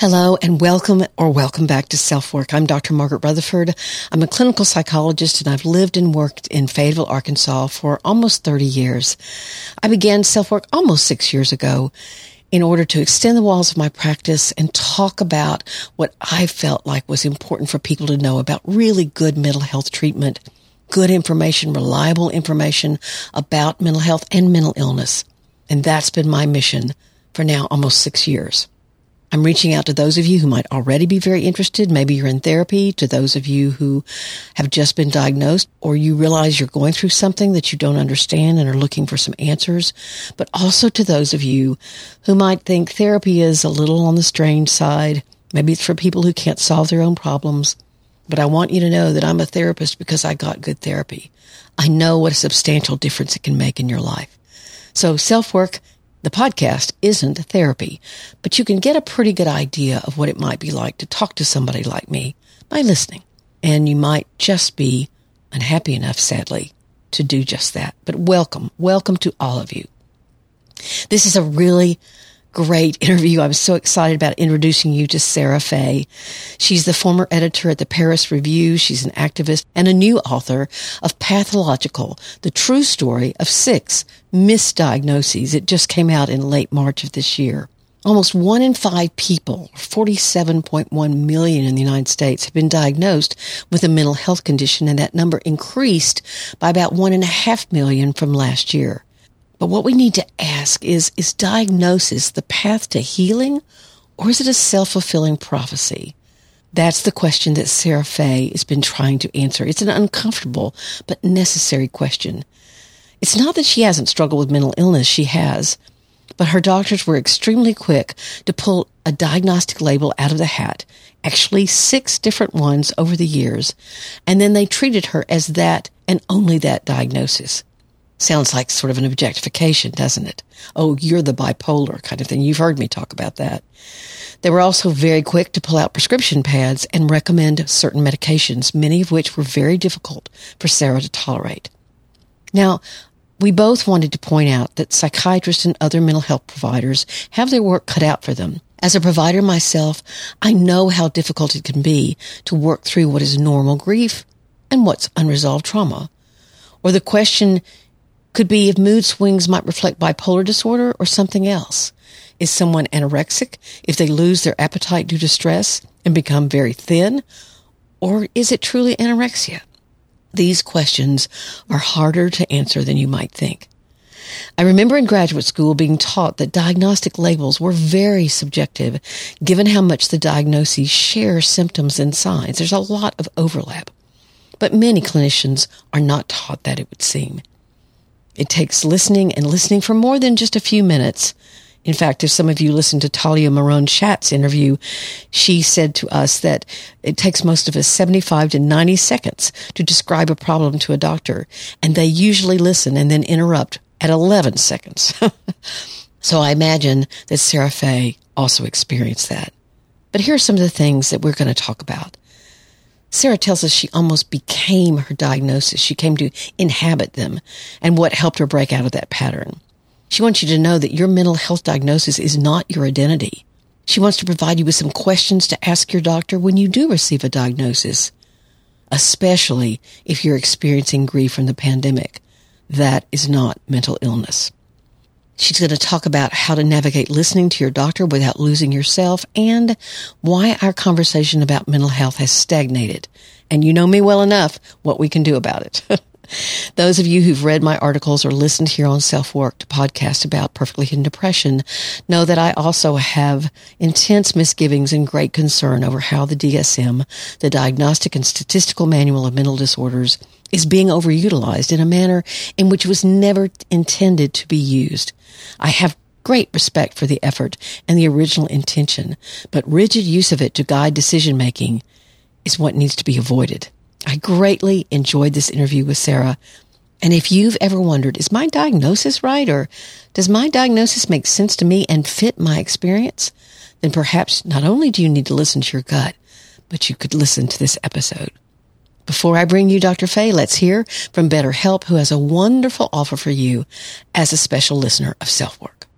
Hello and welcome or welcome back to Self Work. I'm Dr. Margaret Rutherford. I'm a clinical psychologist and I've lived and worked in Fayetteville, Arkansas for almost 30 years. I began self work almost six years ago in order to extend the walls of my practice and talk about what I felt like was important for people to know about really good mental health treatment, good information, reliable information about mental health and mental illness. And that's been my mission for now almost six years. I'm reaching out to those of you who might already be very interested. Maybe you're in therapy, to those of you who have just been diagnosed, or you realize you're going through something that you don't understand and are looking for some answers, but also to those of you who might think therapy is a little on the strange side. Maybe it's for people who can't solve their own problems. But I want you to know that I'm a therapist because I got good therapy. I know what a substantial difference it can make in your life. So self work the podcast isn't therapy, but you can get a pretty good idea of what it might be like to talk to somebody like me by listening. And you might just be unhappy enough, sadly, to do just that. But welcome, welcome to all of you. This is a really great interview. I'm so excited about introducing you to Sarah Fay. She's the former editor at the Paris Review. She's an activist and a new author of Pathological, the true story of six misdiagnoses. It just came out in late March of this year. Almost one in five people, 47.1 million in the United States, have been diagnosed with a mental health condition, and that number increased by about one and a half million from last year. But what we need to ask is, is diagnosis the path to healing or is it a self-fulfilling prophecy? That's the question that Sarah Fay has been trying to answer. It's an uncomfortable but necessary question. It's not that she hasn't struggled with mental illness. She has. But her doctors were extremely quick to pull a diagnostic label out of the hat, actually six different ones over the years, and then they treated her as that and only that diagnosis. Sounds like sort of an objectification, doesn't it? Oh, you're the bipolar kind of thing. You've heard me talk about that. They were also very quick to pull out prescription pads and recommend certain medications, many of which were very difficult for Sarah to tolerate. Now, we both wanted to point out that psychiatrists and other mental health providers have their work cut out for them. As a provider myself, I know how difficult it can be to work through what is normal grief and what's unresolved trauma. Or the question could be if mood swings might reflect bipolar disorder or something else. Is someone anorexic if they lose their appetite due to stress and become very thin? Or is it truly anorexia? These questions are harder to answer than you might think. I remember in graduate school being taught that diagnostic labels were very subjective given how much the diagnoses share symptoms and signs. There's a lot of overlap. But many clinicians are not taught that, it would seem. It takes listening and listening for more than just a few minutes. In fact, if some of you listened to Talia Marone Schatz's interview, she said to us that it takes most of us 75 to 90 seconds to describe a problem to a doctor, and they usually listen and then interrupt at 11 seconds. so I imagine that Sarah Fay also experienced that. But here are some of the things that we're going to talk about. Sarah tells us she almost became her diagnosis. She came to inhabit them and what helped her break out of that pattern. She wants you to know that your mental health diagnosis is not your identity. She wants to provide you with some questions to ask your doctor when you do receive a diagnosis, especially if you're experiencing grief from the pandemic. That is not mental illness. She's going to talk about how to navigate listening to your doctor without losing yourself and why our conversation about mental health has stagnated. And you know me well enough what we can do about it. Those of you who've read my articles or listened here on Self Work to podcast about perfectly hidden depression know that I also have intense misgivings and great concern over how the DSM, the Diagnostic and Statistical Manual of Mental Disorders, is being overutilized in a manner in which was never intended to be used. I have great respect for the effort and the original intention, but rigid use of it to guide decision making is what needs to be avoided. I greatly enjoyed this interview with Sarah, And if you've ever wondered, is my diagnosis right or does my diagnosis make sense to me and fit my experience? Then perhaps not only do you need to listen to your gut, but you could listen to this episode. Before I bring you Dr. Fay, let's hear from BetterHelp, who has a wonderful offer for you as a special listener of Self Work.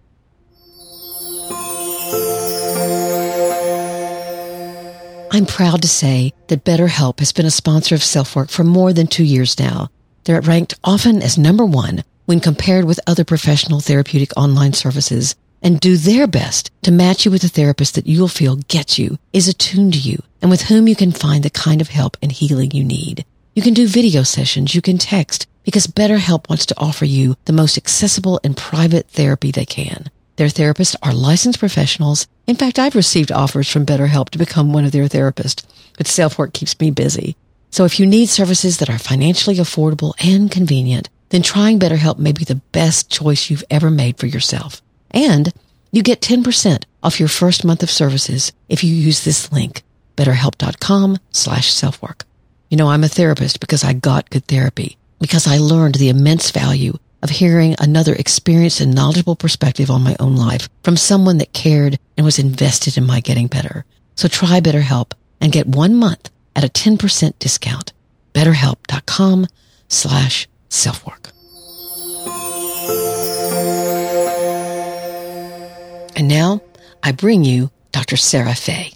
I'm proud to say that BetterHelp has been a sponsor of Self Work for more than two years now. They're ranked often as number one when compared with other professional therapeutic online services and do their best to match you with a therapist that you'll feel gets you, is attuned to you, and with whom you can find the kind of help and healing you need. You can do video sessions, you can text, because BetterHelp wants to offer you the most accessible and private therapy they can. Their therapists are licensed professionals. In fact, I've received offers from BetterHelp to become one of their therapists, but self-work keeps me busy. So if you need services that are financially affordable and convenient, then trying BetterHelp may be the best choice you've ever made for yourself. And you get 10% off your first month of services if you use this link, betterhelp.com slash selfwork. You know, I'm a therapist because I got good therapy, because I learned the immense value of hearing another experienced and knowledgeable perspective on my own life from someone that cared and was invested in my getting better. So try BetterHelp and get one month at a 10% discount. BetterHelp.com slash self-work. Now I bring you Dr. Sarah Fay.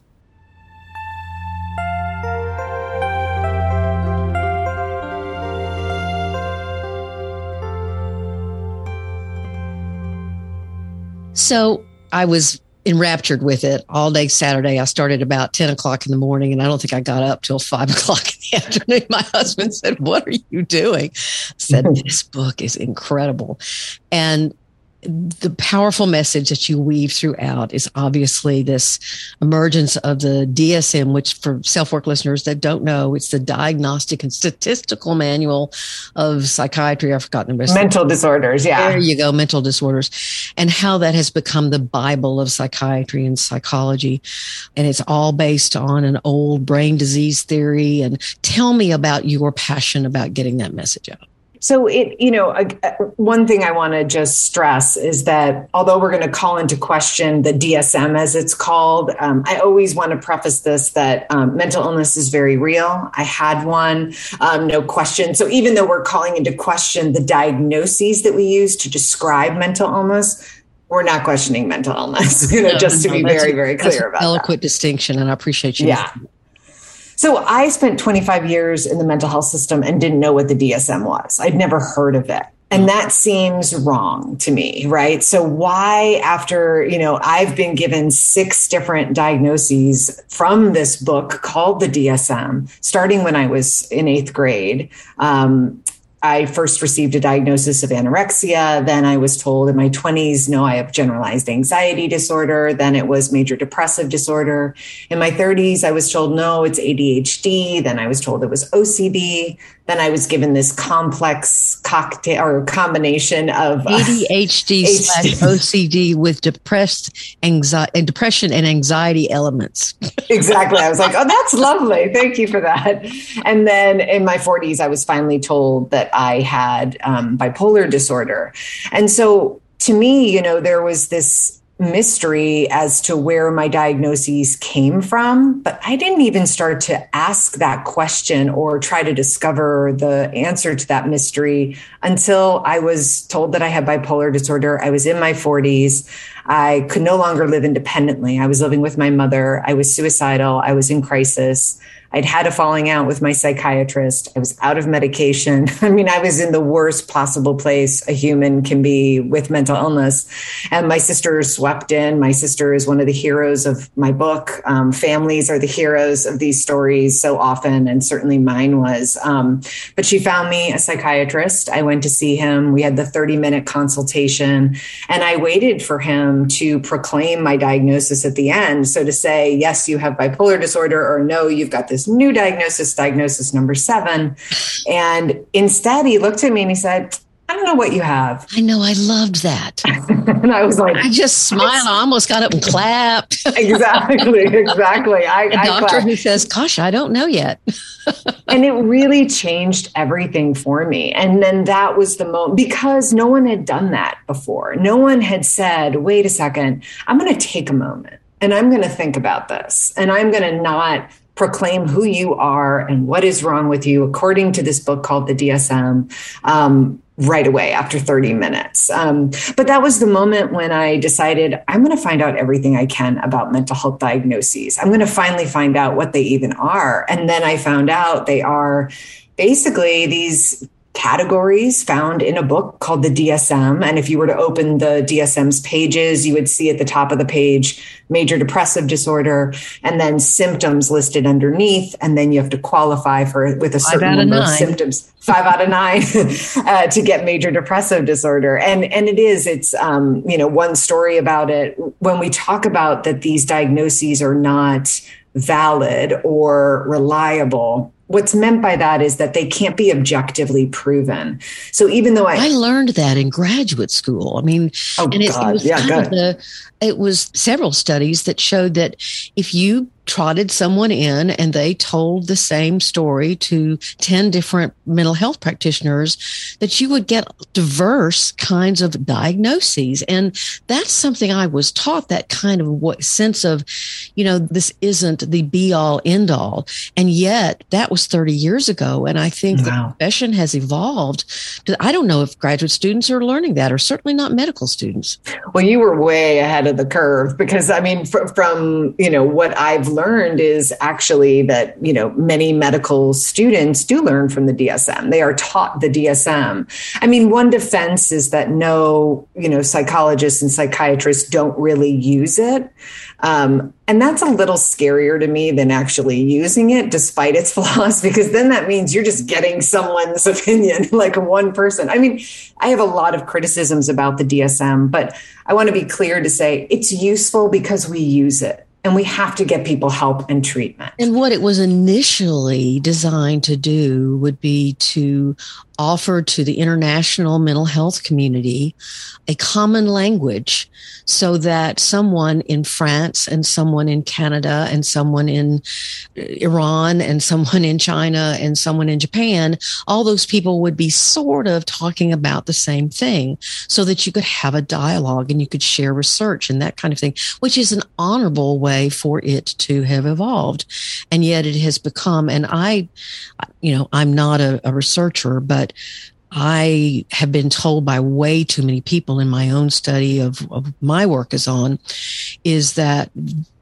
So I was enraptured with it all day Saturday. I started about 10 o'clock in the morning and I don't think I got up till five o'clock in the afternoon. My husband said, What are you doing? I said, This book is incredible. And the powerful message that you weave throughout is obviously this emergence of the DSM, which for self work listeners that don't know, it's the Diagnostic and Statistical Manual of Psychiatry. I've forgotten the Mental disorders. Yeah. There you go. Mental disorders and how that has become the Bible of psychiatry and psychology. And it's all based on an old brain disease theory. And tell me about your passion about getting that message out. So it, you know, one thing I want to just stress is that although we're going to call into question the DSM as it's called, um, I always want to preface this that um, mental illness is very real. I had one, um, no question. So even though we're calling into question the diagnoses that we use to describe mental illness, we're not questioning mental illness. You know, no, just to no, be very, very clear about eloquent that. distinction, and I appreciate you. Yeah. So I spent 25 years in the mental health system and didn't know what the DSM was. I'd never heard of it. And that seems wrong to me, right? So why after, you know, I've been given six different diagnoses from this book called the DSM, starting when I was in eighth grade. Um, I first received a diagnosis of anorexia. Then I was told in my 20s, no, I have generalized anxiety disorder. Then it was major depressive disorder. In my 30s, I was told, no, it's ADHD. Then I was told it was OCD. Then I was given this complex cocktail or combination of ADHD uh, slash OCD with depressed anxiety and depression and anxiety elements. exactly. I was like, oh, that's lovely. Thank you for that. And then in my 40s, I was finally told that I had um, bipolar disorder. And so to me, you know, there was this mystery as to where my diagnoses came from, but I didn't even start to ask that question or try to discover the answer to that mystery until I was told that I had bipolar disorder. I was in my 40s. I could no longer live independently. I was living with my mother. I was suicidal. I was in crisis. I'd had a falling out with my psychiatrist. I was out of medication. I mean, I was in the worst possible place a human can be with mental illness. And my sister swept in. My sister is one of the heroes of my book. Um, families are the heroes of these stories so often, and certainly mine was. Um, but she found me a psychiatrist. I went to see him. We had the 30 minute consultation, and I waited for him to proclaim my diagnosis at the end. So to say, yes, you have bipolar disorder, or no, you've got this this new diagnosis, diagnosis number seven. And instead, he looked at me and he said, I don't know what you have. I know. I loved that. and I was like, I just smiled. I almost got up and clapped. exactly. Exactly. I, A doctor who says, Gosh, I don't know yet. and it really changed everything for me. And then that was the moment because no one had done that before. No one had said, Wait a second, I'm going to take a moment and I'm going to think about this and I'm going to not proclaim who you are and what is wrong with you according to this book called the DSM. Um, right away after 30 minutes. Um, but that was the moment when I decided I'm going to find out everything I can about mental health diagnoses. I'm going to finally find out what they even are. And then I found out they are basically these categories found in a book called the DSM. And if you were to open the DSM's pages, you would see at the top of the page major depressive disorder and then symptoms listed underneath. And then you have to qualify for with a certain number of symptoms, five out of nine uh, to get major depressive disorder. And, and it is, it's, um, you know, one story about it. When we talk about that these diagnoses are not valid or reliable, what's meant by that is that they can't be objectively proven. So even though I, I learned that in graduate school, I mean, oh and it, God, it was yeah, kind of the, it was several studies that showed that if you trotted someone in and they told the same story to 10 different mental health practitioners that you would get diverse kinds of diagnoses. And that's something i was taught that kind of what sense of you know this isn't the be all end all and yet that was 30 years ago and i think wow. the profession has evolved i don't know if graduate students are learning that or certainly not medical students well you were way ahead of the curve because i mean fr- from you know what i've learned is actually that you know many medical students do learn from the DSM. They are taught the DSM. I mean, one defense is that no, you know, psychologists and psychiatrists don't really use it. Um, and that's a little scarier to me than actually using it, despite its flaws, because then that means you're just getting someone's opinion, like one person. I mean, I have a lot of criticisms about the DSM, but I want to be clear to say it's useful because we use it and we have to get people help and treatment. And what it was initially designed to do would be to offer to the international mental health community a common language so that someone in France and someone in Canada and someone in uh, Iran and someone in China and someone in Japan, all those people would be sort of talking about the same thing so that you could have a dialogue and you could share research and that kind of thing, which is an honorable way for it to have evolved. And yet it has become, and I, you know, I'm not a, a researcher, but I have been told by way too many people in my own study of, of, my work is on is that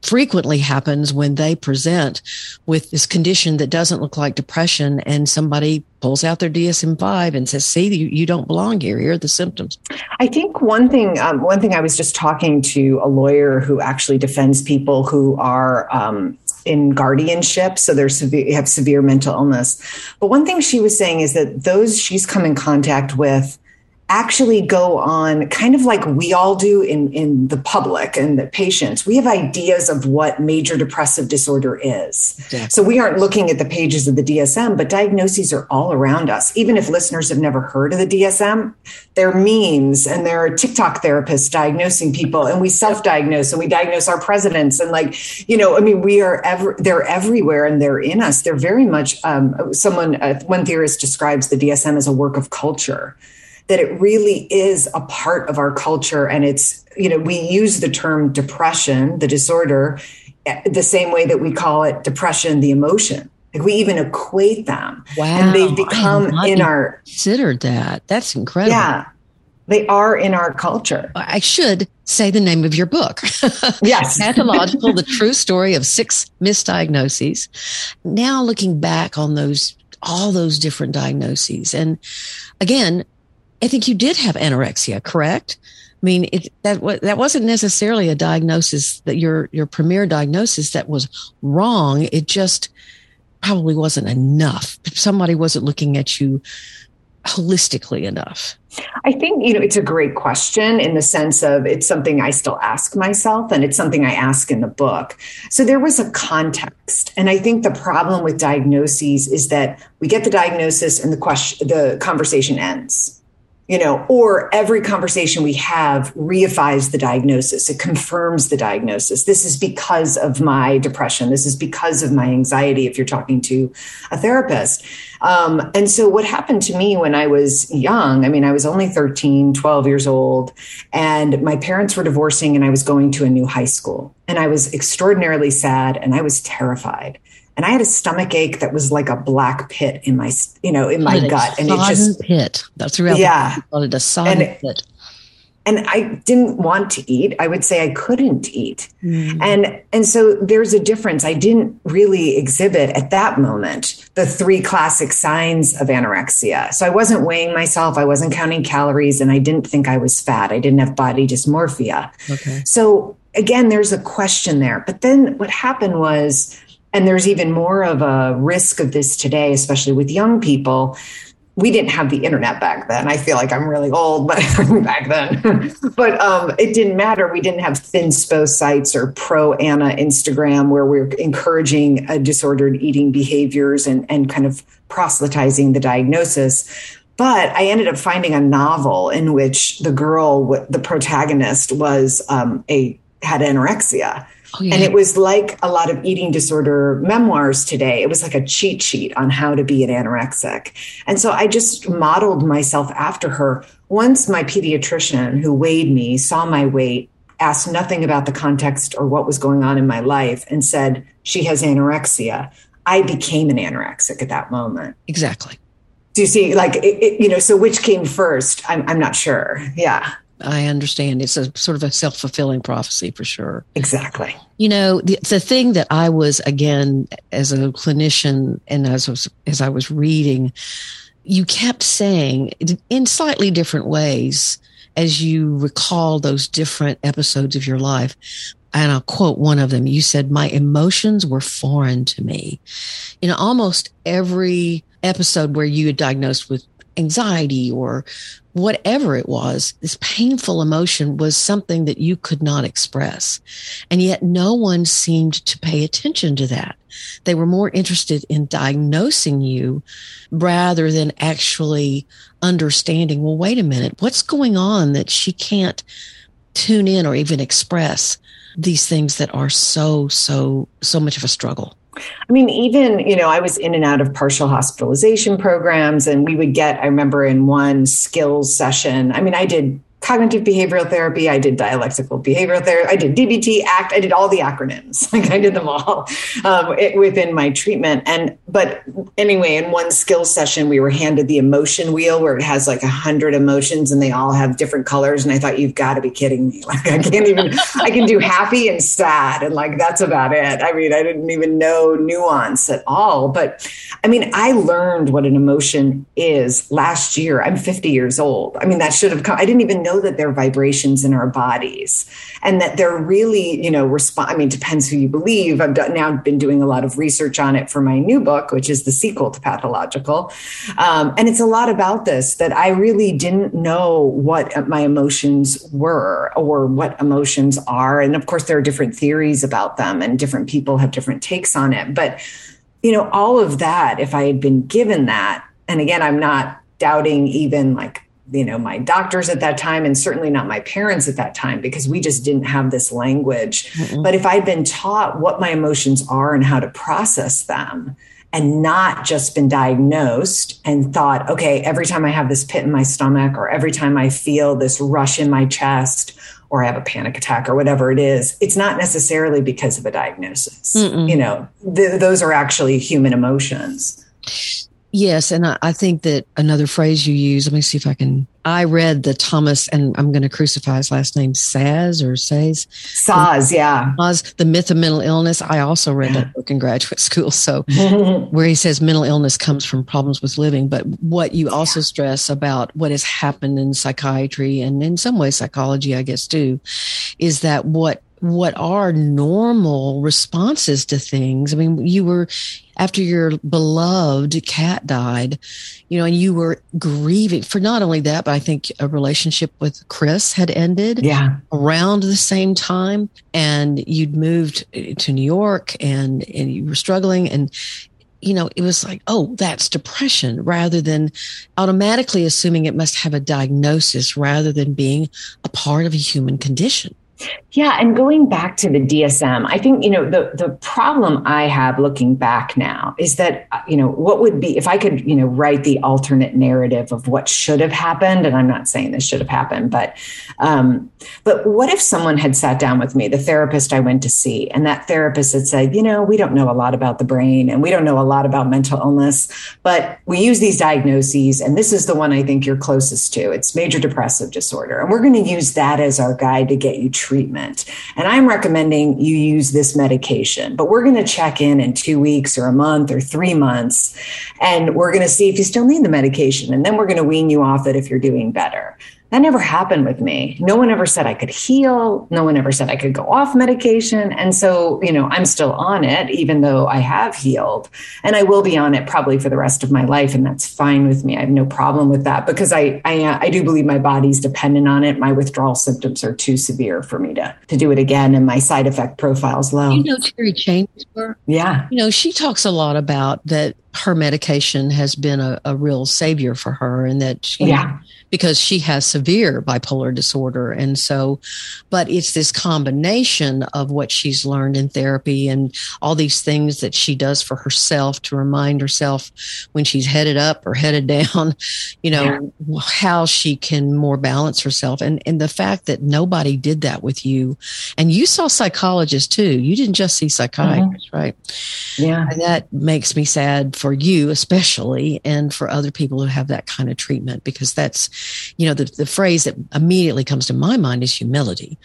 frequently happens when they present with this condition that doesn't look like depression and somebody pulls out their DSM-5 and says, see, you, you don't belong here. Here are the symptoms. I think one thing, um, one thing I was just talking to a lawyer who actually defends people who are um, in guardianship, so they're severe, have severe mental illness. But one thing she was saying is that those she's come in contact with actually go on kind of like we all do in, in the public and the patients. We have ideas of what major depressive disorder is. So we aren't looking at the pages of the DSM, but diagnoses are all around us. Even if listeners have never heard of the DSM, there are memes and there are TikTok therapists diagnosing people and we self-diagnose and we diagnose our presidents. And like, you know, I mean, we are ever, they're everywhere and they're in us. They're very much, um, someone, uh, one theorist describes the DSM as a work of culture that it really is a part of our culture. And it's, you know, we use the term depression, the disorder, the same way that we call it depression, the emotion. Like we even equate them. Wow. And they've become in our considered that. That's incredible. Yeah. They are in our culture. I should say the name of your book. Yes. Pathological, the true story of six misdiagnoses. Now looking back on those, all those different diagnoses. And again, I think you did have anorexia, correct? I mean, it, that that wasn't necessarily a diagnosis that your your premier diagnosis that was wrong. It just probably wasn't enough. Somebody wasn't looking at you holistically enough. I think you know it's a great question in the sense of it's something I still ask myself and it's something I ask in the book. So there was a context and I think the problem with diagnoses is that we get the diagnosis and the question the conversation ends you know, or every conversation we have reifies the diagnosis. It confirms the diagnosis. This is because of my depression. This is because of my anxiety. If you're talking to a therapist. Um, and so what happened to me when I was young, I mean, I was only 13, 12 years old, and my parents were divorcing and I was going to a new high school and I was extraordinarily sad and I was terrified and I had a stomach ache that was like a black pit in my, you know, in my gut, and it just pit. That's real. Yeah, called it a sodden and, pit. And I didn't want to eat. I would say I couldn't eat, mm. and and so there's a difference. I didn't really exhibit at that moment the three classic signs of anorexia. So I wasn't weighing myself. I wasn't counting calories, and I didn't think I was fat. I didn't have body dysmorphia. Okay. So again, there's a question there. But then what happened was and there's even more of a risk of this today, especially with young people. We didn't have the internet back then. I feel like I'm really old, but back then. but um, it didn't matter. We didn't have thinspo sites or pro Ana Instagram where we're encouraging uh, disordered eating behaviors and, and kind of proselytizing the diagnosis. But I ended up finding a novel in which the girl, the protagonist, was um, a had anorexia Oh, yeah. And it was like a lot of eating disorder memoirs today. It was like a cheat sheet on how to be an anorexic. And so I just modeled myself after her. Once my pediatrician who weighed me saw my weight, asked nothing about the context or what was going on in my life, and said, She has anorexia. I became an anorexic at that moment. Exactly. Do you see, like, it, it, you know, so which came first? I'm, I'm not sure. Yeah. I understand. It's a sort of a self fulfilling prophecy for sure. Exactly. You know, the, the thing that I was again as a clinician and as was, as I was reading, you kept saying in slightly different ways as you recall those different episodes of your life. And I'll quote one of them. You said, My emotions were foreign to me. You know, almost every episode where you had diagnosed with anxiety or whatever it was, this painful emotion was something that you could not express. And yet no one seemed to pay attention to that. They were more interested in diagnosing you rather than actually understanding, well, wait a minute, what's going on that she can't tune in or even express these things that are so, so, so much of a struggle? I mean, even, you know, I was in and out of partial hospitalization programs, and we would get, I remember in one skills session, I mean, I did cognitive behavioral therapy. I did dialectical behavioral therapy. I did DBT, ACT. I did all the acronyms. Like I did them all um, it, within my treatment. And but anyway, in one skill session, we were handed the emotion wheel where it has like a hundred emotions and they all have different colors. And I thought, you've got to be kidding me! Like I can't even. I can do happy and sad, and like that's about it. I mean, I didn't even know nuance at all. But I mean, I learned what an emotion is last year. I'm 50 years old. I mean, that should have come. I didn't even know know that they're vibrations in our bodies and that they're really, you know, respond. I mean, depends who you believe. I've done, now been doing a lot of research on it for my new book, which is the sequel to Pathological. Um, and it's a lot about this that I really didn't know what my emotions were or what emotions are. And of course, there are different theories about them and different people have different takes on it. But, you know, all of that, if I had been given that, and again, I'm not doubting even like you know my doctors at that time and certainly not my parents at that time because we just didn't have this language mm but if i'd been taught what my emotions are and how to process them and not just been diagnosed and thought okay every time i have this pit in my stomach or every time i feel this rush in my chest or I have a panic attack or whatever it is, it's not necessarily because of a diagnosis. Mm-mm. You know, th- those are actually human emotions. Yes, and I, I, think that another phrase you use. Let me see if I can. I read the Thomas, and I'm going to crucify his last name, Saz or Says. Szasz, yeah. Szasz, the myth of mental illness. I also read yeah. that book in graduate school. So, where he says mental illness comes from problems with living, but what you also yeah. stress about what has happened in psychiatry and in some ways psychology, I guess too, is that what what are normal responses to things. I mean, you were after your beloved cat died, you know, and you were grieving for not only that, but I think a relationship with Chris had ended yeah. around the same time. And you'd moved uh, to New York and, and you were struggling. And you know, it was like, oh, that's depression rather than automatically assuming it must have a diagnosis rather than being a part of a human condition. Yeah, and going back to the DSM, I think you know the the problem I have looking back now is that you know what would be if I could you know write the alternate narrative of what should have happened, and I'm not saying this should have happened, but um, but what if someone had sat down with me, the therapist I went to see, and that therapist had said, you know, we don't know a lot about the brain, and we don't know a lot about mental illness, but we use these diagnoses, and this is the one I think you're closest to. It's major depressive disorder, and we're going to use that as our guide to get you treatment. And I'm recommending you use this medication, but we're going to check in in two weeks or a month or three months. And we're going to see if you still need the medication. And then we're going to wean you off it if you're doing better. That never happened with me. No one ever said I could heal. No one ever said I could go off medication. And so, you know, I'm still on it, even though I have healed. And I will be on it probably for the rest of my life. And that's fine with me. I have no problem with that because I, I, I do believe my body's dependent on it. My withdrawal symptoms are too severe for me to, to do it again. And my side effect profile's low. You know, Terry Chambers. Yeah. You know, she talks a lot about that her medication has been a, a real savior for her and that she, yeah because she has severe bipolar disorder. And so, but it's this combination of what she's learned in therapy and all these things that she does for herself to remind herself when she's headed up or headed down, you know, yeah. how she can more balance herself. And, and the fact that nobody did that with you. And you saw psychologists too. You didn't just see psychiatrists, mm-hmm. right? Yeah. And that makes me sad for you, especially, and for other people who have that kind of treatment because that's you know, the, the phrase that immediately comes to my mind is humility.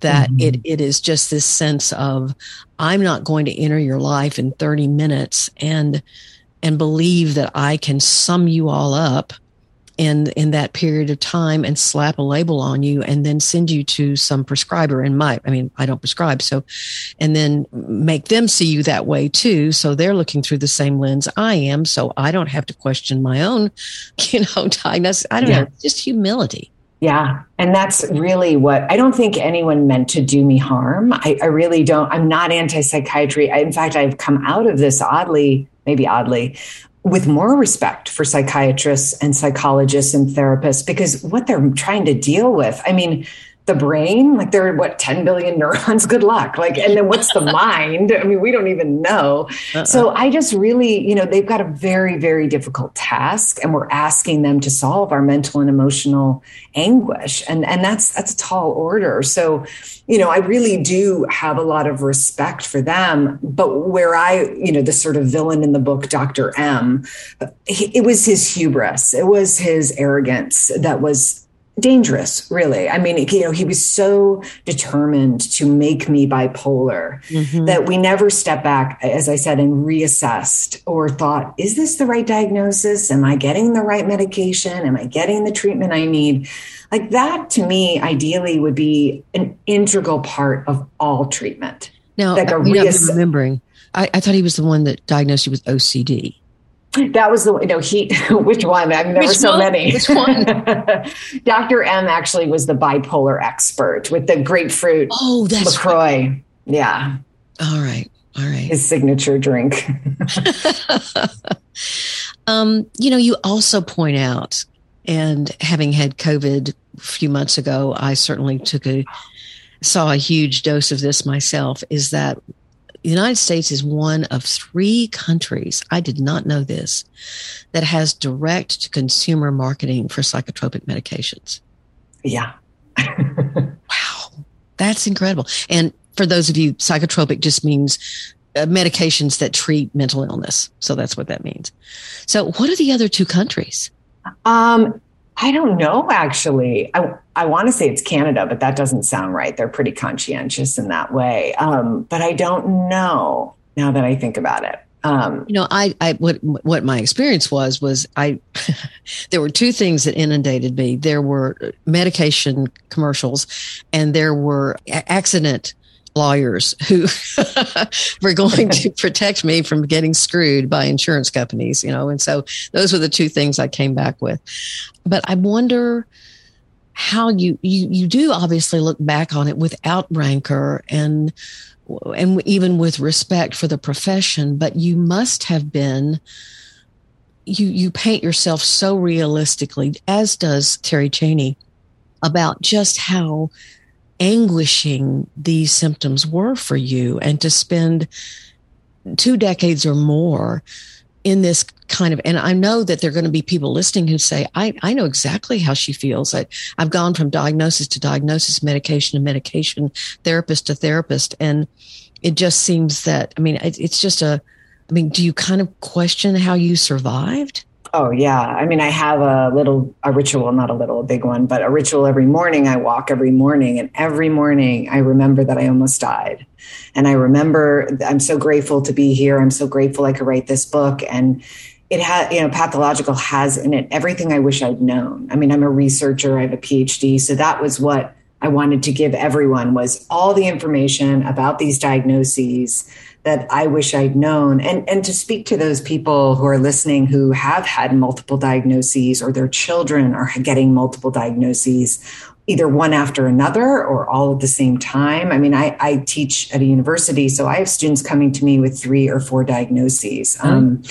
That mm-hmm. it, it is just this sense of, I'm not going to enter your life in 30 minutes and, and believe that I can sum you all up in in that period of time and slap a label on you and then send you to some prescriber in my i mean i don't prescribe so and then make them see you that way too so they're looking through the same lens i am so i don't have to question my own you know diagnosis i don't yeah. know just humility yeah. And that's really what I don't think anyone meant to do me harm. I, I really don't. I'm not anti psychiatry. In fact, I've come out of this oddly, maybe oddly, with more respect for psychiatrists and psychologists and therapists because what they're trying to deal with. I mean, the brain? Like there are what 10 billion neurons? Good luck. Like and then what's the mind? I mean we don't even know. Uh-uh. so i just really you know they've got a very very difficult task and we're asking them to solve our mental and emotional anguish. And and that's that's a tall order. So you know i really do have a lot of respect for them. But where i you know the sort of villain in the book dr m it was his hubris. It was his arrogance that was dangerous really. I mean you know he was so determined to make me bipolar mm-hmm. that we never stepped back as i said and reassessed or thought is this the right diagnosis? Am i getting the right medication? Am i getting the treatment i need? Like that to me ideally would be an integral part of all treatment. Now like a reass- remembering I, I thought he was the one that diagnosed you with ocd that was the you know he which one? I mean there which were so one? many. Which one? Dr. M actually was the bipolar expert with the grapefruit oh that's LaCroix. Right. yeah. All right. All right. His signature drink. Um you know you also point out and having had covid a few months ago I certainly took a saw a huge dose of this myself is that the United States is one of three countries, I did not know this, that has direct to consumer marketing for psychotropic medications. Yeah. wow. That's incredible. And for those of you, psychotropic just means uh, medications that treat mental illness. So that's what that means. So, what are the other two countries? Um, I don't know, actually. I, I want to say it's Canada, but that doesn't sound right. They're pretty conscientious in that way. Um, but I don't know now that I think about it. Um, you know, I, I, what, what my experience was, was I, there were two things that inundated me. There were medication commercials and there were accident lawyers who were going to protect me from getting screwed by insurance companies, you know. And so those were the two things I came back with. But I wonder how you, you, you do obviously look back on it without rancor and, and even with respect for the profession, but you must have been, you, you paint yourself so realistically, as does Terri Cheney, about just how anguishing these symptoms were for you and to spend two decades or more in this kind of and i know that there are going to be people listening who say i, I know exactly how she feels. I, i've gone from diagnosis to diagnosis medication to medication therapist to therapist and it just seems that i mean it, it's just a i mean do you kind of question how you survived Oh yeah. I mean, I have a little a ritual, not a little, a big one, but a ritual every morning. I walk every morning and every morning I remember that I almost died. And I remember I'm so grateful to be here. I'm so grateful I could write this book and it had, you know, pathological has in it everything I wish I'd known. I mean, I'm a researcher, I have a PhD, so that was what I wanted to give everyone was all the information about these diagnoses that I wish I'd known. And, and to speak to those people who are listening who have had multiple diagnoses or their children are getting multiple diagnoses either one after another or all at the same time. I mean, I, I, teach at a university, so I have students coming to me with three or four diagnoses. Oh, um,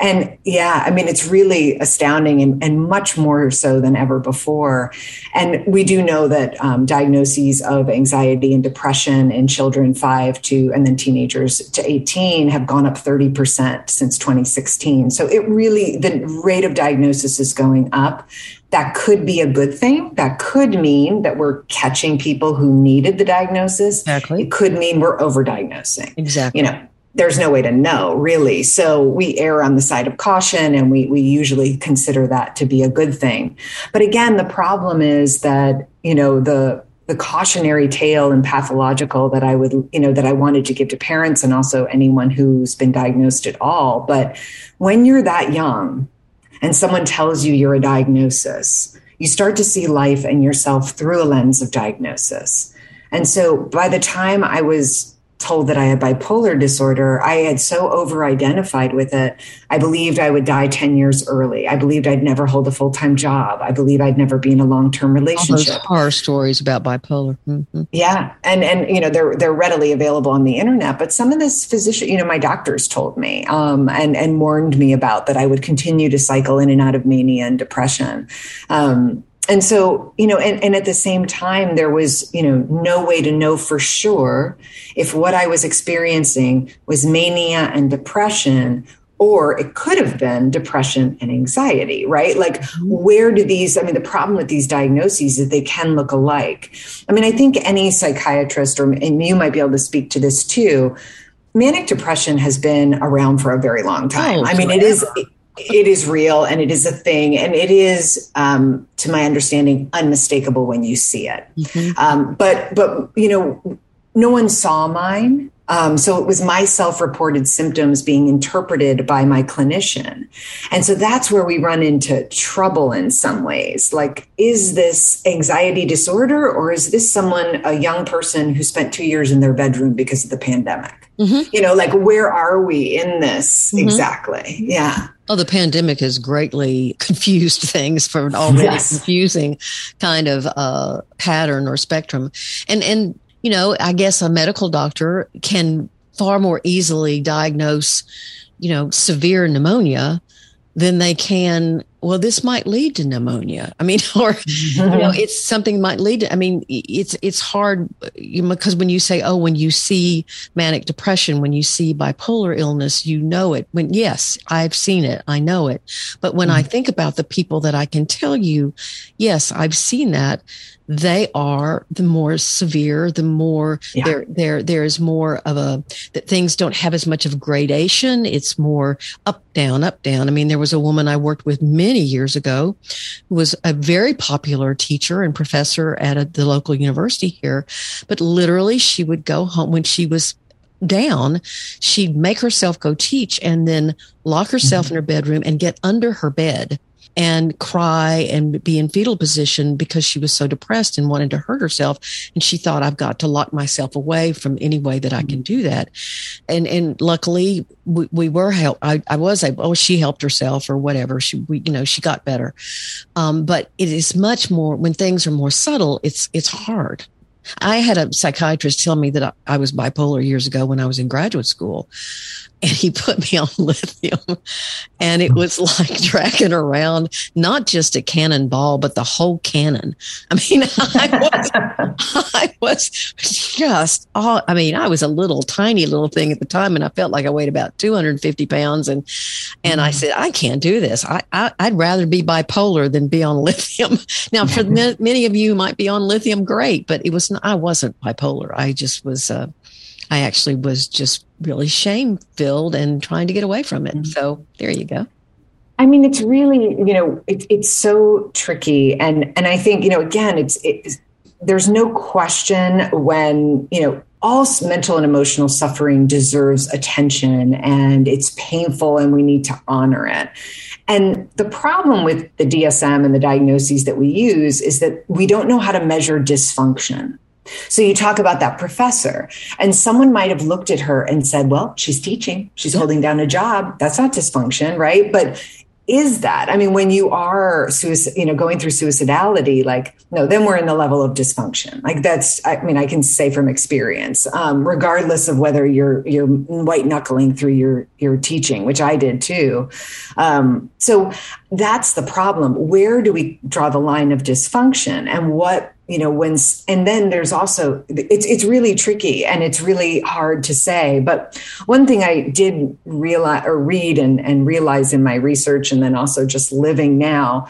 and yeah, I mean, it's really astounding and, and, much more so than ever before. And we do know that um, diagnoses of anxiety and depression in children five to, and then teenagers to 18 have gone up 30% since 2016. So it really, the rate of diagnosis is going up that could be a good thing. That could mean that we're catching people who needed the diagnosis. Exactly. It could mean we're overdiagnosing. Exactly. You know, there's no way to know really. So we err on the side of caution and we, we usually consider that to be a good thing. But again, the problem is that, you know, the, the cautionary tale and pathological that I would, you know, that I wanted to give to parents and also anyone who's been diagnosed at all. But when you're that young, and someone tells you you're a diagnosis, you start to see life and yourself through a lens of diagnosis. And so by the time I was told that I had bipolar disorder, I had so over identified with it. I believed I would die 10 years early. I believed I'd never hold a full time job. I believe I'd never be in a long term relationship. All those horror stories about bipolar. Mm-hmm. Yeah. And, and, you know, they're, they're readily available on the internet, but some of this physician, you know, my doctors told me, um, and, and warned me about that I would continue to cycle in and out of mania and depression. Um, and so you know and, and at the same time there was you know no way to know for sure if what i was experiencing was mania and depression or it could have been depression and anxiety, right? Like, mm-hmm. where do these, I mean, the problem with these diagnoses is they can look alike. I mean, I think any psychiatrist, or, and you might be able to speak to this too, manic depression has been around for a very long time. Oh, I mean, it is, it is real and it is a thing. And it is um, to my understanding unmistakable when you see it. Mm-hmm. um, but but you know no one saw mine. Um, so it was my self-reported symptoms being interpreted by my clinician. And so that's where we run into trouble in some ways. Like is this anxiety disorder or is this someone a young person who spent two years in their bedroom because of the pandemic? Mm-hmm. you know like where are we in this mm-hmm. exactly? Yeah Oh, the pandemic has greatly confused things for an already yes. confusing kind of uh, pattern or spectrum. And and you know, I guess a medical doctor can far more easily diagnose, you know, severe pneumonia than they can well this might lead to pneumonia. I mean or you know it's something might lead to i mean it's it's hard because when you say oh when you see manic depression when you see bipolar illness you know it. When yes i've seen it. I know it. But when mm-hmm. i think about the people that i can tell you yes i've seen that they are the more severe, the more yeah. there, there, there's more of a, that things don't have as much of gradation. It's more up, down, up, down. I mean, there was a woman I worked with many years ago who was a very popular teacher and professor at a, the local university here, but literally she would go home when she was down, she'd make herself go teach and then lock herself mm-hmm. in her bedroom and get under her bed and cry and be in fetal position because she was so depressed and wanted to hurt herself. And she thought, I've got to lock myself away from any way that I can do that. And, and luckily we, we were helped. I, I was able, oh, she helped herself or whatever. She, we, you know, she got better. Um, but it is much more when things are more subtle. It's, it's hard. I had a psychiatrist tell me that I, I was bipolar years ago when I was in graduate school and he put me on lithium. And it was like dragging around not just a cannonball but the whole cannon. I mean i was i was just oh, i mean i was a little tiny little thing at the time and i felt like i weighed about 250 pounds. And and i mm. said i can't do this. I, I would rather be bipolar than be on lithium. Now for many of you might be on lithium great but it was not, i wasn't bipolar. I just was uh, I actually was just really shame filled and trying to get away from it. Mm-hmm. So there you go. I mean, it's really, you know, it, it's so tricky. And, and I think, you know, again, it's, it's, there's no question when, you know, all mental and emotional suffering deserves attention and it's painful and we need to honor it. And the problem with the DSM and the diagnoses that we use is that we don't know how to measure dysfunction. So you talk about that professor, and someone might have looked at her and said, Well, she's teaching, she's holding down a job. That's not dysfunction, right? But is that i mean when you are suicide you know going through suicidality like no then we're in the level of dysfunction. Like that's i mean i can say from experience um, regardless of whether you're you're white knuckling through your your teaching which i did too. Um, so that's the problem. Where do we draw the line of dysfunction and what you know when and then there's also it's it's really tricky and it's really hard to say but one thing i did realize or read and, and realize in my research and then also just living now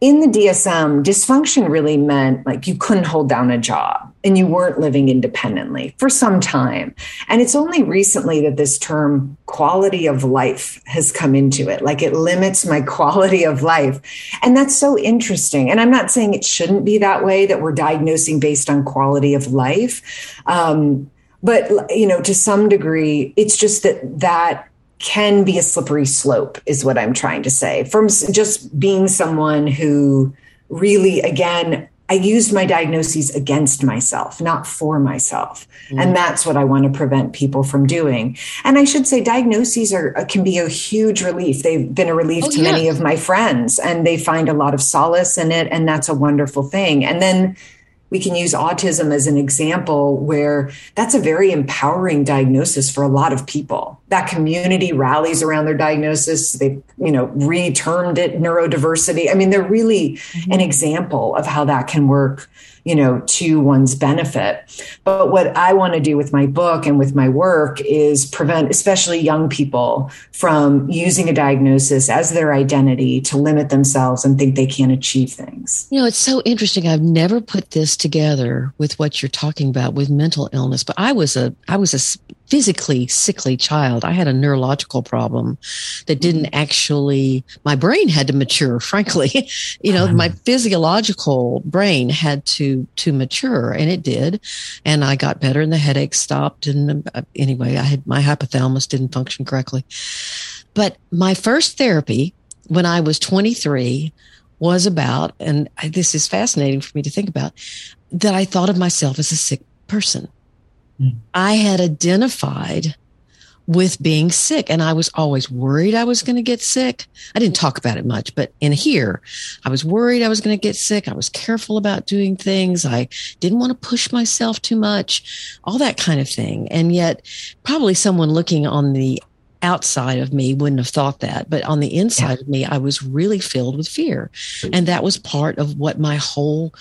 in the DSM, dysfunction really meant like you couldn't hold down a job and you weren't living independently for some time. And it's only recently that this term quality of life has come into it. Like it limits my quality of life. And that's so interesting. And I'm not saying it shouldn't be that way that we're diagnosing based on quality of life. Um, but, you know, to some degree, it's just that that can be a slippery slope, is what I'm trying to say. From just being someone who really, again, I used my diagnoses against myself, not for myself. Mm. And that's what I want to prevent people from doing. And I should say, diagnoses are can be a huge relief. They've been a relief oh, to yeah. many of my friends, and they find a lot of solace in it. And that's a wonderful thing. And then we can use autism as an example where that's a very empowering diagnosis for a lot of people. That community rallies around their diagnosis. They, you know, retermed it neurodiversity. I mean, they're really mm-hmm. an example of how that can work you know, to one's benefit. But what I want to do with my book and with my work is prevent, especially young people, from using a diagnosis as their identity to limit themselves and think they can't achieve things. You know, it's so interesting. I've never put this together with what you're talking about with mental illness, but I was a, I was a physically sickly child. I had a neurological problem that didn't actually, my brain had to mature, frankly. you know, my physiological brain had to, to mature and it did. And I got better and the headache stopped. And uh, anyway, I had my hypothalamus didn't function correctly. But my first therapy when I was 23 was about, and this is fascinating for me to think about, that I thought of myself as a sick person. I had identified with being sick and I was always worried I was going to get sick. I didn't talk about it much, but in here, I was worried I was going to get sick. I was careful about doing things. I didn't want to push myself too much, all that kind of thing. And yet probably someone looking on the outside of me wouldn't have thought that, but on the inside yeah. of me, I was really filled with fear. And that was part of what my whole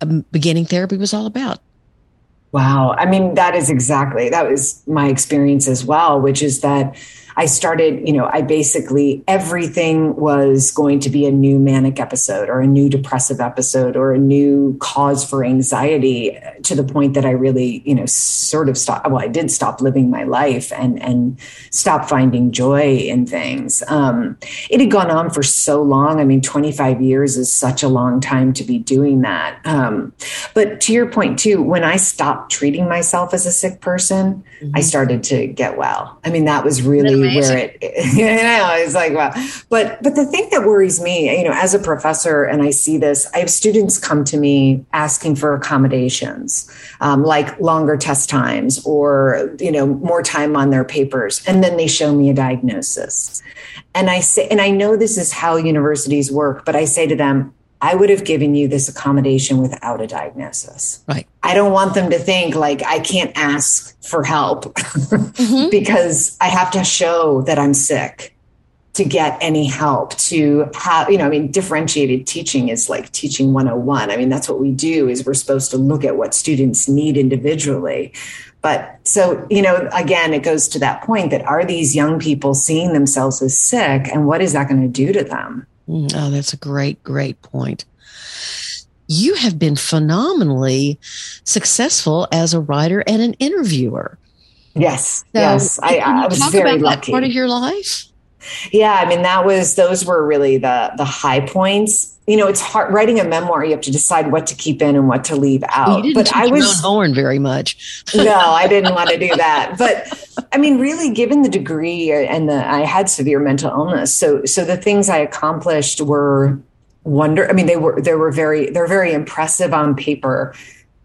um, beginning therapy was all about. Wow. I mean, that is exactly, that was my experience as well, which is that I started, you know, I basically everything was going to be a new manic episode or a new depressive episode or a new cause for anxiety to the point that I really, you know, sort of stopped. Well, I did stop living my life and and stop finding joy in things. Um, it had gone on for so long. I mean, 25 years is such a long time to be doing that. Um, but to your point too, when I stopped treating myself as a sick person, mm-hmm. I started to get well. I mean, that was really where it, you know, it's like, wow. But, but the thing that worries me, you know, as a professor, and I see this, I have students come to me asking for accommodations, um, like longer test times or, you know, more time on their papers. And then they show me a diagnosis. And I say, and I know this is how universities work, but I say to them, I would have given you this accommodation without a diagnosis. Right. I don't want them to think like I can't ask for help mm-hmm. because I have to show that I'm sick to get any help to have you know i mean differentiated teaching is like teaching 101 i mean that's what we do is we're supposed to look at what students need individually but so you know again it goes to that point that are these young people seeing themselves as sick and what is that going to do to them Mm, oh, that's a great, great point. You have been phenomenally successful as a writer and an interviewer. Yes, so yes, I, I was very lucky. part of your life. Yeah, I mean that was those were really the the high points. You know, it's hard writing a memoir. You have to decide what to keep in and what to leave out. but I was horn very much. no, I didn't want to do that. But I mean, really, given the degree uh, and the I had severe mental illness, so so the things I accomplished were wonder. I mean, they were they were very they're very impressive on paper.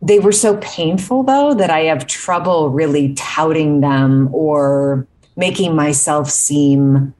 They were so painful though that I have trouble really touting them or making myself seem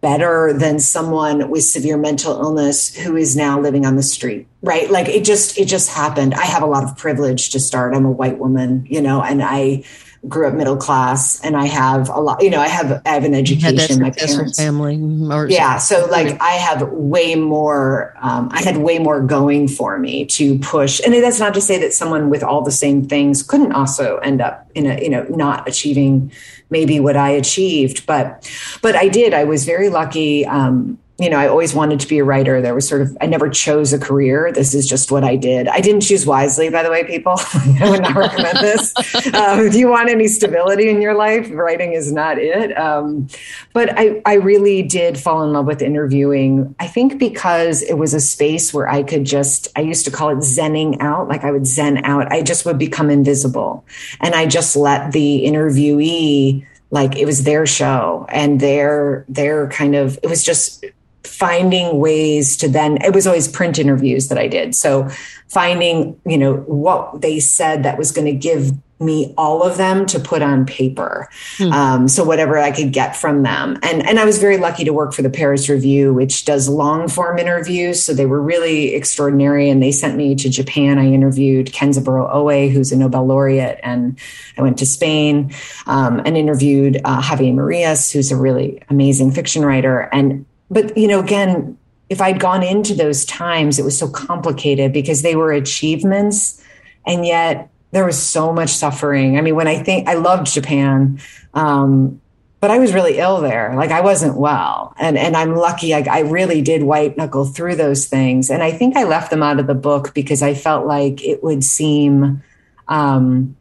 better than someone with severe mental illness who is now living on the street right? Like it just it just happened. I have a lot of privilege to start. I'm a white woman you know and i grew up middle class and I have a lot, you know, I have, I have an education, my parents family. Mm-hmm, or yeah. So like I have way more, um, I had way more going for me to push. And that's not to say that someone with all the same things couldn't also end up in a, you know, not achieving maybe what I achieved, but, but I did, I was very lucky. Um, you know, I always wanted to be a writer. There was sort of, I never chose a career. This is just what I did. I didn't choose wisely, by the way, people. I would not recommend this. Um, if you want any stability in your life, writing is not it. Um, but I, I really did fall in love with interviewing. I think because it was a space where I could just, I used to call it zenning out, like I would zen out. I just would become invisible. And I just let the interviewee like it was their show and their their kind of it was just finding ways to then it was always print interviews that I did. So finding, you know, what they said that was going to give me all of them to put on paper. Hmm. Um, so whatever I could get from them. And and I was very lucky to work for the Paris Review, which does long form interviews. So they were really extraordinary. And they sent me to Japan. I interviewed Kenzaburo Oe, who's a Nobel laureate, and I went to Spain um, and interviewed uh, Javier Marias, who's a really amazing fiction writer. And but you know again if i'd gone into those times it was so complicated because they were achievements and yet there was so much suffering. I mean when i think i loved japan um, but i was really ill there. Like i wasn't well. And and i'm lucky I, I really did white knuckle through those things. And i think i left them out of the book because i felt like it would seem um,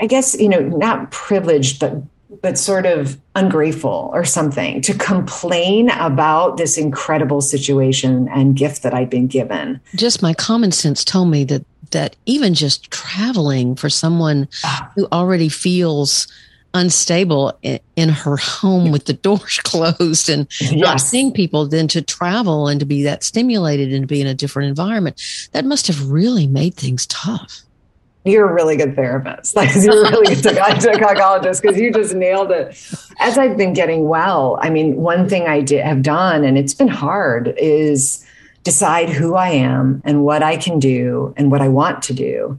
i guess you know not privileged but but sort of ungrateful or something to complain about this incredible situation and gift that I'd been given. Just my common sense told me that that even just traveling for someone who already feels unstable in, her home with the doors closed and yes. not seeing people then to travel and to be that stimulated and to be in a different environment that must have really made things tough you're a really good therapist. Like you're a really good psychologist because you just nailed it. As I've been getting well, I mean, one thing I did, have done, and it's been hard, is decide who I am and what I can do and what I want to do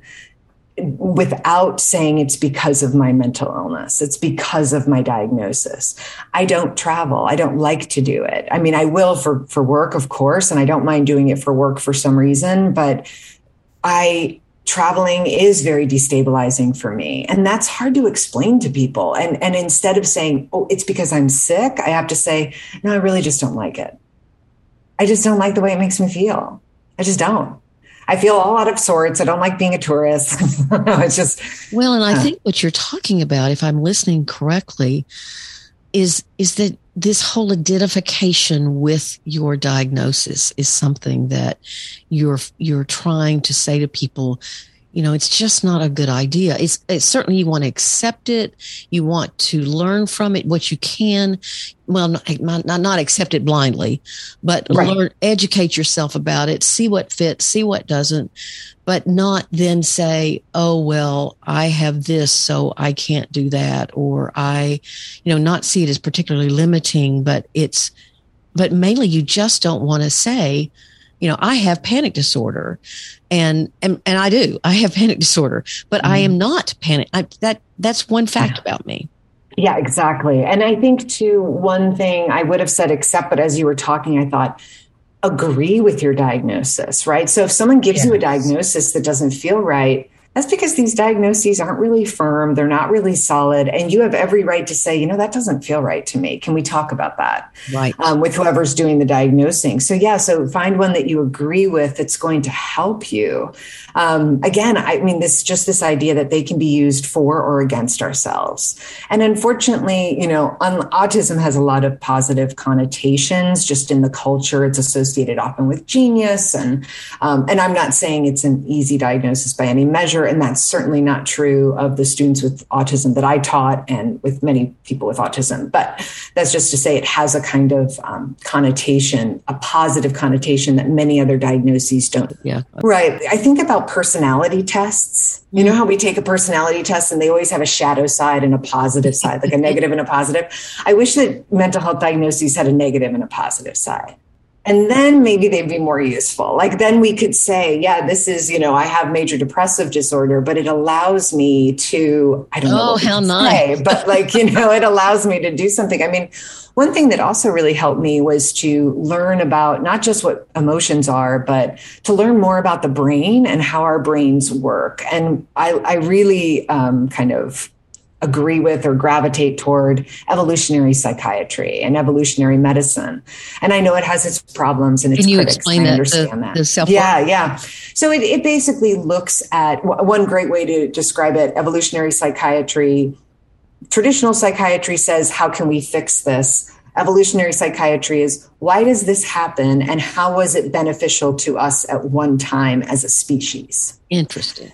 without saying it's because of my mental illness. It's because of my diagnosis. I don't travel. I don't like to do it. I mean, I will for, for work, of course, and I don't mind doing it for work for some reason, but I traveling is very destabilizing for me. And that's hard to explain to people. And and instead of saying oh it's because i'm sick i have to say no i really just don't like it. I just don't like the way it makes me feel. I just don't. I feel all out of sorts. I don't like being a tourist. It's just well and i uh, think what you're talking about if i'm listening correctly is is that this whole identification with your diagnosis is something that you're you're trying to say to people you know, it's just not a good idea. It's, it's certainly you want to accept it. You want to learn from it what you can. Well, not, not, not accept it blindly, but right. learn, educate yourself about it, see what fits, see what doesn't, but not then say, oh, well, I have this, so I can't do that. Or I, you know, not see it as particularly limiting, but it's, but mainly you just don't want to say, you know, I have panic disorder and, and, and I do, I have panic disorder, but mm. I am mm-hmm. not panic. I, that, that's one fact about me. Yeah, exactly. And I think too, one thing I would have said, except, but as you were talking, I thought, agree with your diagnosis, right? So if someone gives yes. you a diagnosis that doesn't feel right, that's because these diagnoses aren't really firm, they're not really solid, and you have every right to say, you know, that doesn't feel right to me. Can we talk about that? Right. Um, with whoever's doing the diagnosing. So, yeah, so find one that you agree with that's going to help you. Um, again, I mean, this just this idea that they can be used for or against ourselves. And unfortunately, you know, un- autism has a lot of positive connotations just in the culture. It's associated often with genius. And, um, and I'm not saying it's an easy diagnosis by any measure and that's certainly not true of the students with autism that I taught and with many people with autism. But that's just to say it has a kind of um, connotation, a positive connotation that many other diagnoses don't. Yeah. Right. I think about personality tests. You know how we take a personality test and they always have a shadow side and a positive side, like a negative and a positive? I wish that mental health diagnoses had a negative and a positive side and then maybe they'd be more useful. Like then we could say yeah this is you know i have major depressive disorder but it allows me to i don't know oh hell no. but like you know it allows me to do something. I mean one thing that also really helped me was to learn about not just what emotions are but to learn more about the brain and how our brains work. And i, I really um, kind of agree with or gravitate toward evolutionary psychiatry and evolutionary medicine. And I know it has its problems and its Can you critics. explain I that, understand the, that. The yeah, yeah. So it, it basically looks at one great way to describe it evolutionary psychiatry. Traditional psychiatry says, how can we fix this? Evolutionary psychiatry is why does this happen and how was it beneficial to us at one time as a species? Interesting.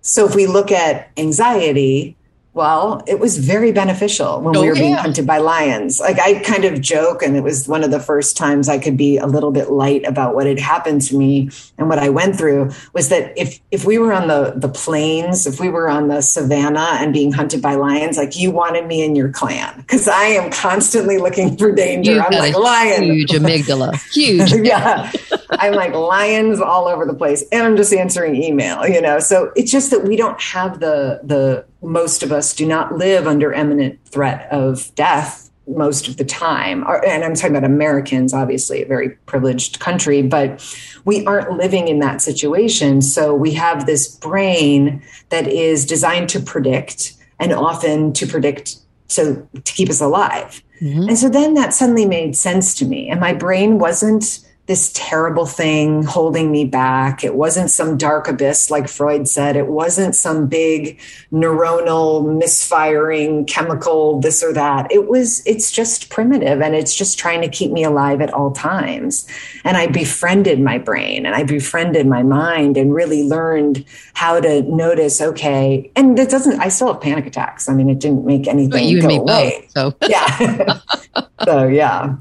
So if we look at anxiety, well, it was very beneficial when oh, we were yeah. being hunted by lions. Like I kind of joke, and it was one of the first times I could be a little bit light about what had happened to me and what I went through was that if if we were on the the plains, if we were on the savannah and being hunted by lions, like you wanted me in your clan because I am constantly looking for danger. You I'm like lion, huge amygdala, huge. yeah, I'm like lions all over the place, and I'm just answering email. You know, so it's just that we don't have the the most of us do not live under imminent threat of death most of the time. And I'm talking about Americans, obviously, a very privileged country, but we aren't living in that situation. So we have this brain that is designed to predict and often to predict so to keep us alive. Mm-hmm. And so then that suddenly made sense to me. And my brain wasn't this terrible thing holding me back. It wasn't some dark abyss, like Freud said. It wasn't some big neuronal misfiring chemical, this or that. It was, it's just primitive and it's just trying to keep me alive at all times. And I befriended my brain and I befriended my mind and really learned how to notice, okay, and it doesn't, I still have panic attacks. I mean, it didn't make anything but you go away. Both, so. yeah. so, yeah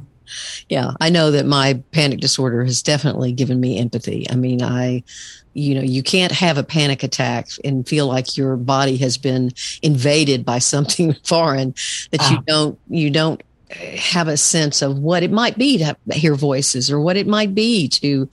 yeah, I know that my panic disorder has definitely given me empathy. I mean, I, you know, you can't have a panic attack and feel like your body has been invaded by something foreign that you ah. don't, you don't have a sense of what it might be to hear voices or what it might be to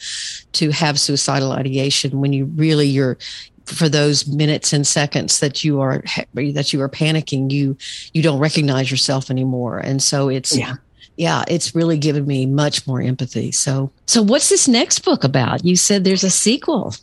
to have suicidal ideation when you really you're for those minutes and seconds that you are that you are panicking you you don't recognize yourself anymore and so it's yeah yeah, it's really given me much more empathy. So, so what's this next book about? You said there's a sequel.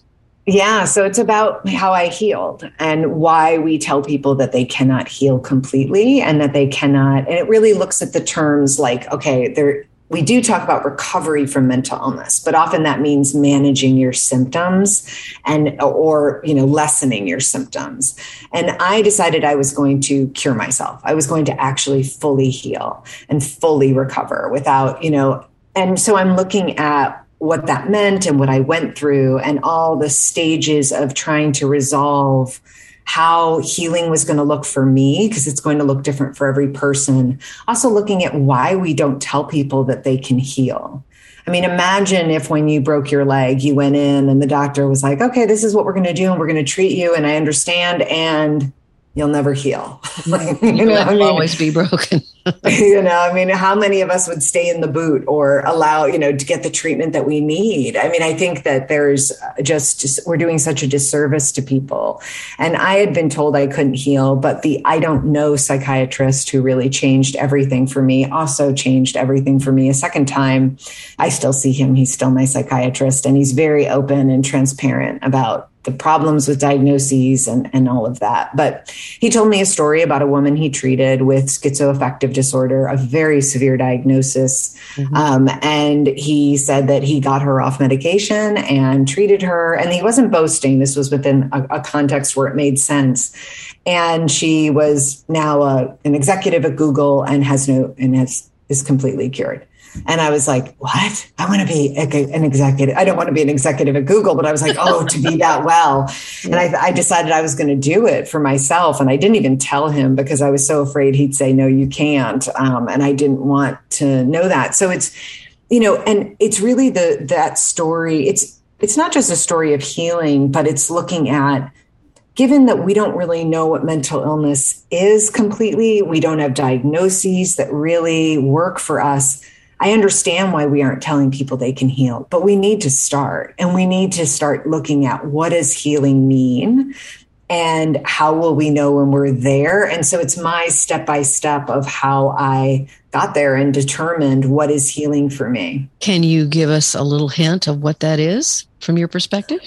Yeah, so it's about how I healed and why we tell people that they cannot heal completely and that they cannot. And it really looks at the terms like, okay, there we do talk about recovery from mental illness but often that means managing your symptoms and or you know lessening your symptoms. And i decided i was going to cure myself. I was going to actually fully heal and fully recover without you know and so i'm looking at what that meant and what I went through and all the stages of trying to resolve how healing was going to look for me because it's going to look different for every person. Also, looking at why we don't tell people that they can heal. I mean, imagine if when you broke your leg, you went in and the doctor was like, okay, this is what we're going to do and we're going to treat you. And I understand. And you'll never heal. you know, I mean, always be broken. you know, I mean, how many of us would stay in the boot or allow, you know, to get the treatment that we need? I mean, I think that there's just, just we're doing such a disservice to people. And I had been told I couldn't heal, but the I don't know psychiatrist who really changed everything for me also changed everything for me a second time. I still see him. He's still my psychiatrist and he's very open and transparent about the problems with diagnoses and, and all of that. But he told me a story about a woman he treated with schizoaffective disorder, a very severe diagnosis. Mm-hmm. Um, and he said that he got her off medication and treated her. And he wasn't boasting, this was within a, a context where it made sense. And she was now a, an executive at Google and has no, and has, is completely cured. And I was like, what? I want to be an executive. I don't want to be an executive at Google, but I was like, oh, to be that well. And I, I decided I was going to do it for myself. And I didn't even tell him because I was so afraid he'd say, no, you can't. Um, and I didn't want to know that. So it's, you know, and it's really the, that story. It's, it's not just a story of healing, but it's looking at, given that we don't really know what mental illness is completely, we don't have diagnoses that really work for us I understand why we aren't telling people they can heal, but we need to start and we need to start looking at what does healing mean and how will we know when we're there? And so it's my step by step of how I got there and determined what is healing for me. Can you give us a little hint of what that is from your perspective?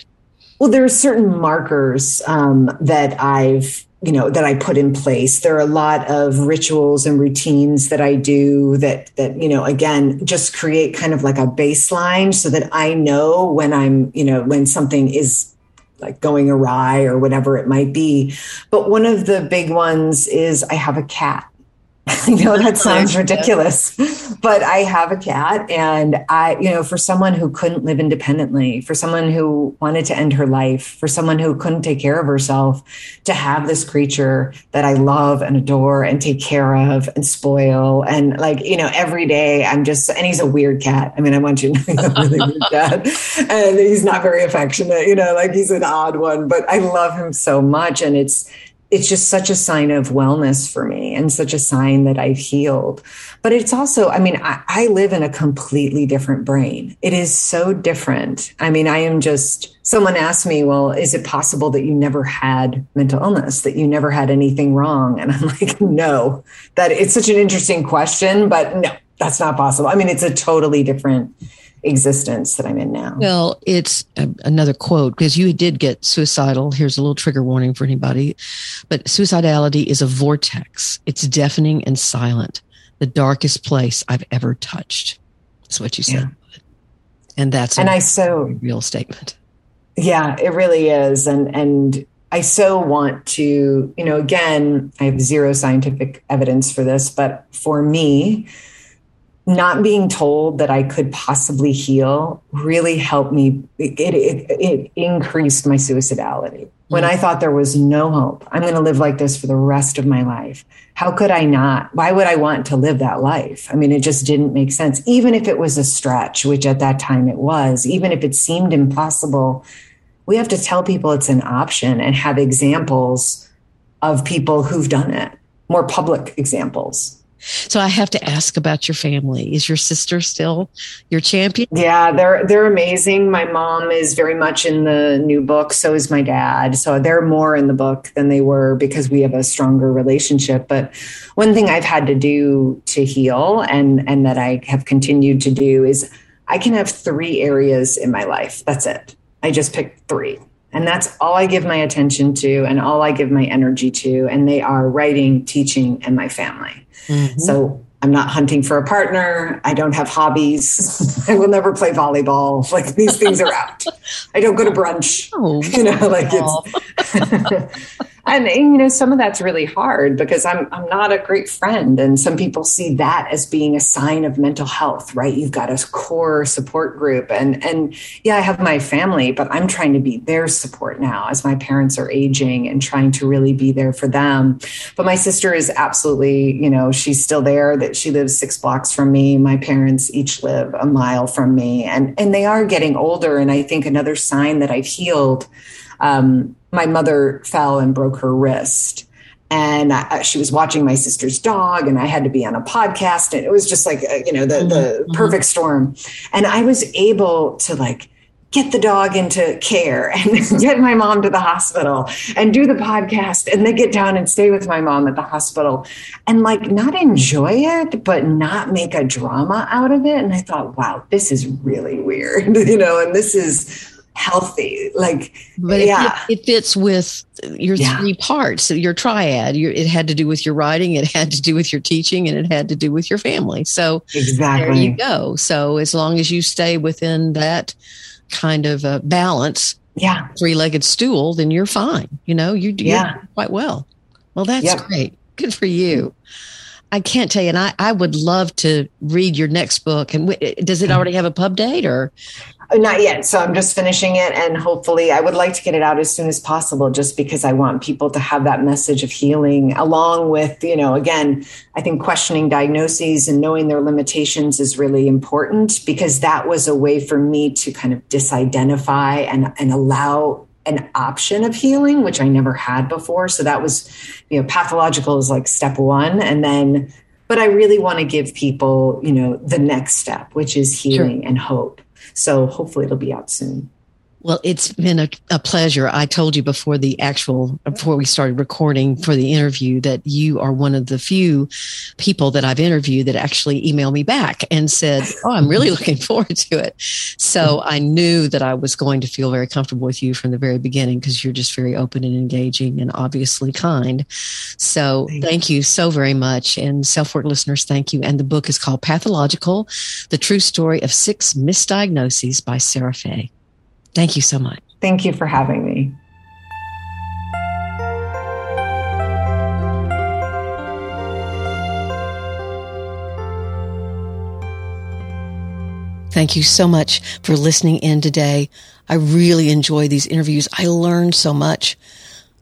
Well, there are certain markers um, that I've you know that I put in place. There are a lot of rituals and routines that I do that that you know again just create kind of like a baseline so that I know when I'm you know when something is like going awry or whatever it might be. But one of the big ones is I have a cat. you know that sounds ridiculous but i have a cat and i you know for someone who couldn't live independently for someone who wanted to end her life for someone who couldn't take care of herself to have this creature that i love and adore and take care of and spoil and like you know every day i'm just and he's a weird cat. I mean i want you to know he's a really weird cat. And he's not very affectionate you know like he's an odd one but i love him so much and it's it's just such a sign of wellness for me and such a sign that I've healed. But it's also, I mean, I, I, live in a completely different brain. It is so different. I mean, I am just, someone asked me, well, is it possible that you never had mental illness, that you never had anything wrong? And I'm like, no, that it's such an interesting question, but no, that's not possible. I mean, it's a totally different existence that I'm in now. Well, it's a, another quote because you did get suicidal. Here's a little trigger warning for anybody. But suicidality is a vortex, it's deafening and silent, the darkest place I've ever touched. That's what you said. Yeah. And that's and I so real statement. Yeah, it really is. And, and, I so want to, you know, again, I have zero scientific evidence for this, but for me, not being told that I could possibly heal really helped me. It, it, it increased my suicidality. When I mm. thought there was no hope, I'm going to live like this for the rest of my life. How could I not? Why would I want to live that life? I mean, it just didn't make sense. Even if it was a stretch, which at that time it was, even if it seemed impossible, we have to tell people it's an option and have examples of people who've done it, more public examples. So I have to ask about your family. Is your sister still your champion? Yeah, they're they're amazing. My mom is very much in the new book, so is my dad. So they're more in the book than they were because we have a stronger relationship. But one thing I've had to do to heal and and that I have continued to do is I can have three areas in my life. That's it. I just picked 3. And that's all I give my attention to and all I give my energy to and they are writing, teaching and my family. Mm-hmm. So I'm not hunting for a partner. I don't have hobbies. I will never play volleyball. Like these things are out. I don't go to brunch. Oh, you know, like it's and, and, you know some of that's really hard because i'm i'm not a great friend. And some people see that as being a sign of mental health right? You've got a core support group. And and yeah i have my family but i'm trying to be their support now as my parents are aging and trying to really be there for them. But my sister is absolutely you know she's still there that she lives six blocks from me. My parents each live a mile from me. And and they are getting older. And i think another sign that i've healed um, my mother fell and broke her wrist. And I, she was watching my sister's dog and i had to be on a podcast. And it was just like uh, you know the, the mm-hmm. perfect storm. And i was able to like get the dog into care and get my mom to the hospital and do the podcast. And then get down and stay with my mom at the hospital and like not enjoy it but not make a drama out of it. And i thought wow this is really weird you know and this is healthy. Like, but yeah, it, it fits with your yeah. three parts, your triad. Your, it had to do with your writing, it had to do with your teaching, and it had to do with your family. So exactly, there you go. So as long as you stay within that kind of uh, balance, yeah, three-legged stool, then you're fine. You know, you do yeah. quite well. Well, that's yep. great. Good for you. I can't tell you, and I, I would love to read your next book. And w- eh, does it already have a pub date or? Not yet. So I'm just finishing it, and hopefully, I would like to get it out as soon as possible, just because I want people to have that message of healing, along with, you know, again, I think questioning diagnoses and knowing their limitations is really important because that was a way for me to kind of disidentify and and allow an option of healing, which I never had before. So that was, you know, pathological is like step one, and then but I really want to give people, you know, the next step, which is healing sure. and hope. So hopefully it'll be out soon. Well, it's been a, a, pleasure. I told you before the actual, before we started recording for the interview that you are one of the few people that I've interviewed that actually emailed me back and said, Oh, I'm really looking forward to it. So I knew that I was going to feel very comfortable with you from the very beginning because you're just very open and engaging and obviously kind. So thank, thank you so very much. And self work listeners, thank you. And the book is called Pathological, the true story of six misdiagnoses by Sarah Fay. Thank you so much. Thank you for having me. Thank you so much for listening in today. I really enjoy these interviews. I learned so much.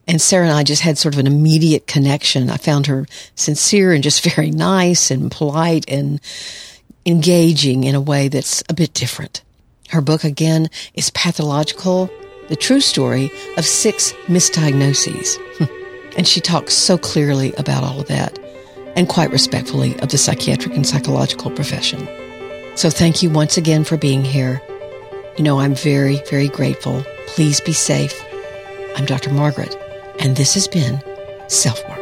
And Sarah and I just had sort of an immediate connection. I found her sincere and just very nice and polite and engaging in a way that's a bit different. Her book again is Pathological, the true story of six misdiagnoses. Hmm. and she talks so clearly about all of that and quite respectfully of the psychiatric and psychological profession. So thank you once again for being here. You know, I'm very, very grateful. Please be safe. I'm Dr. Margaret, and this has been Self Work.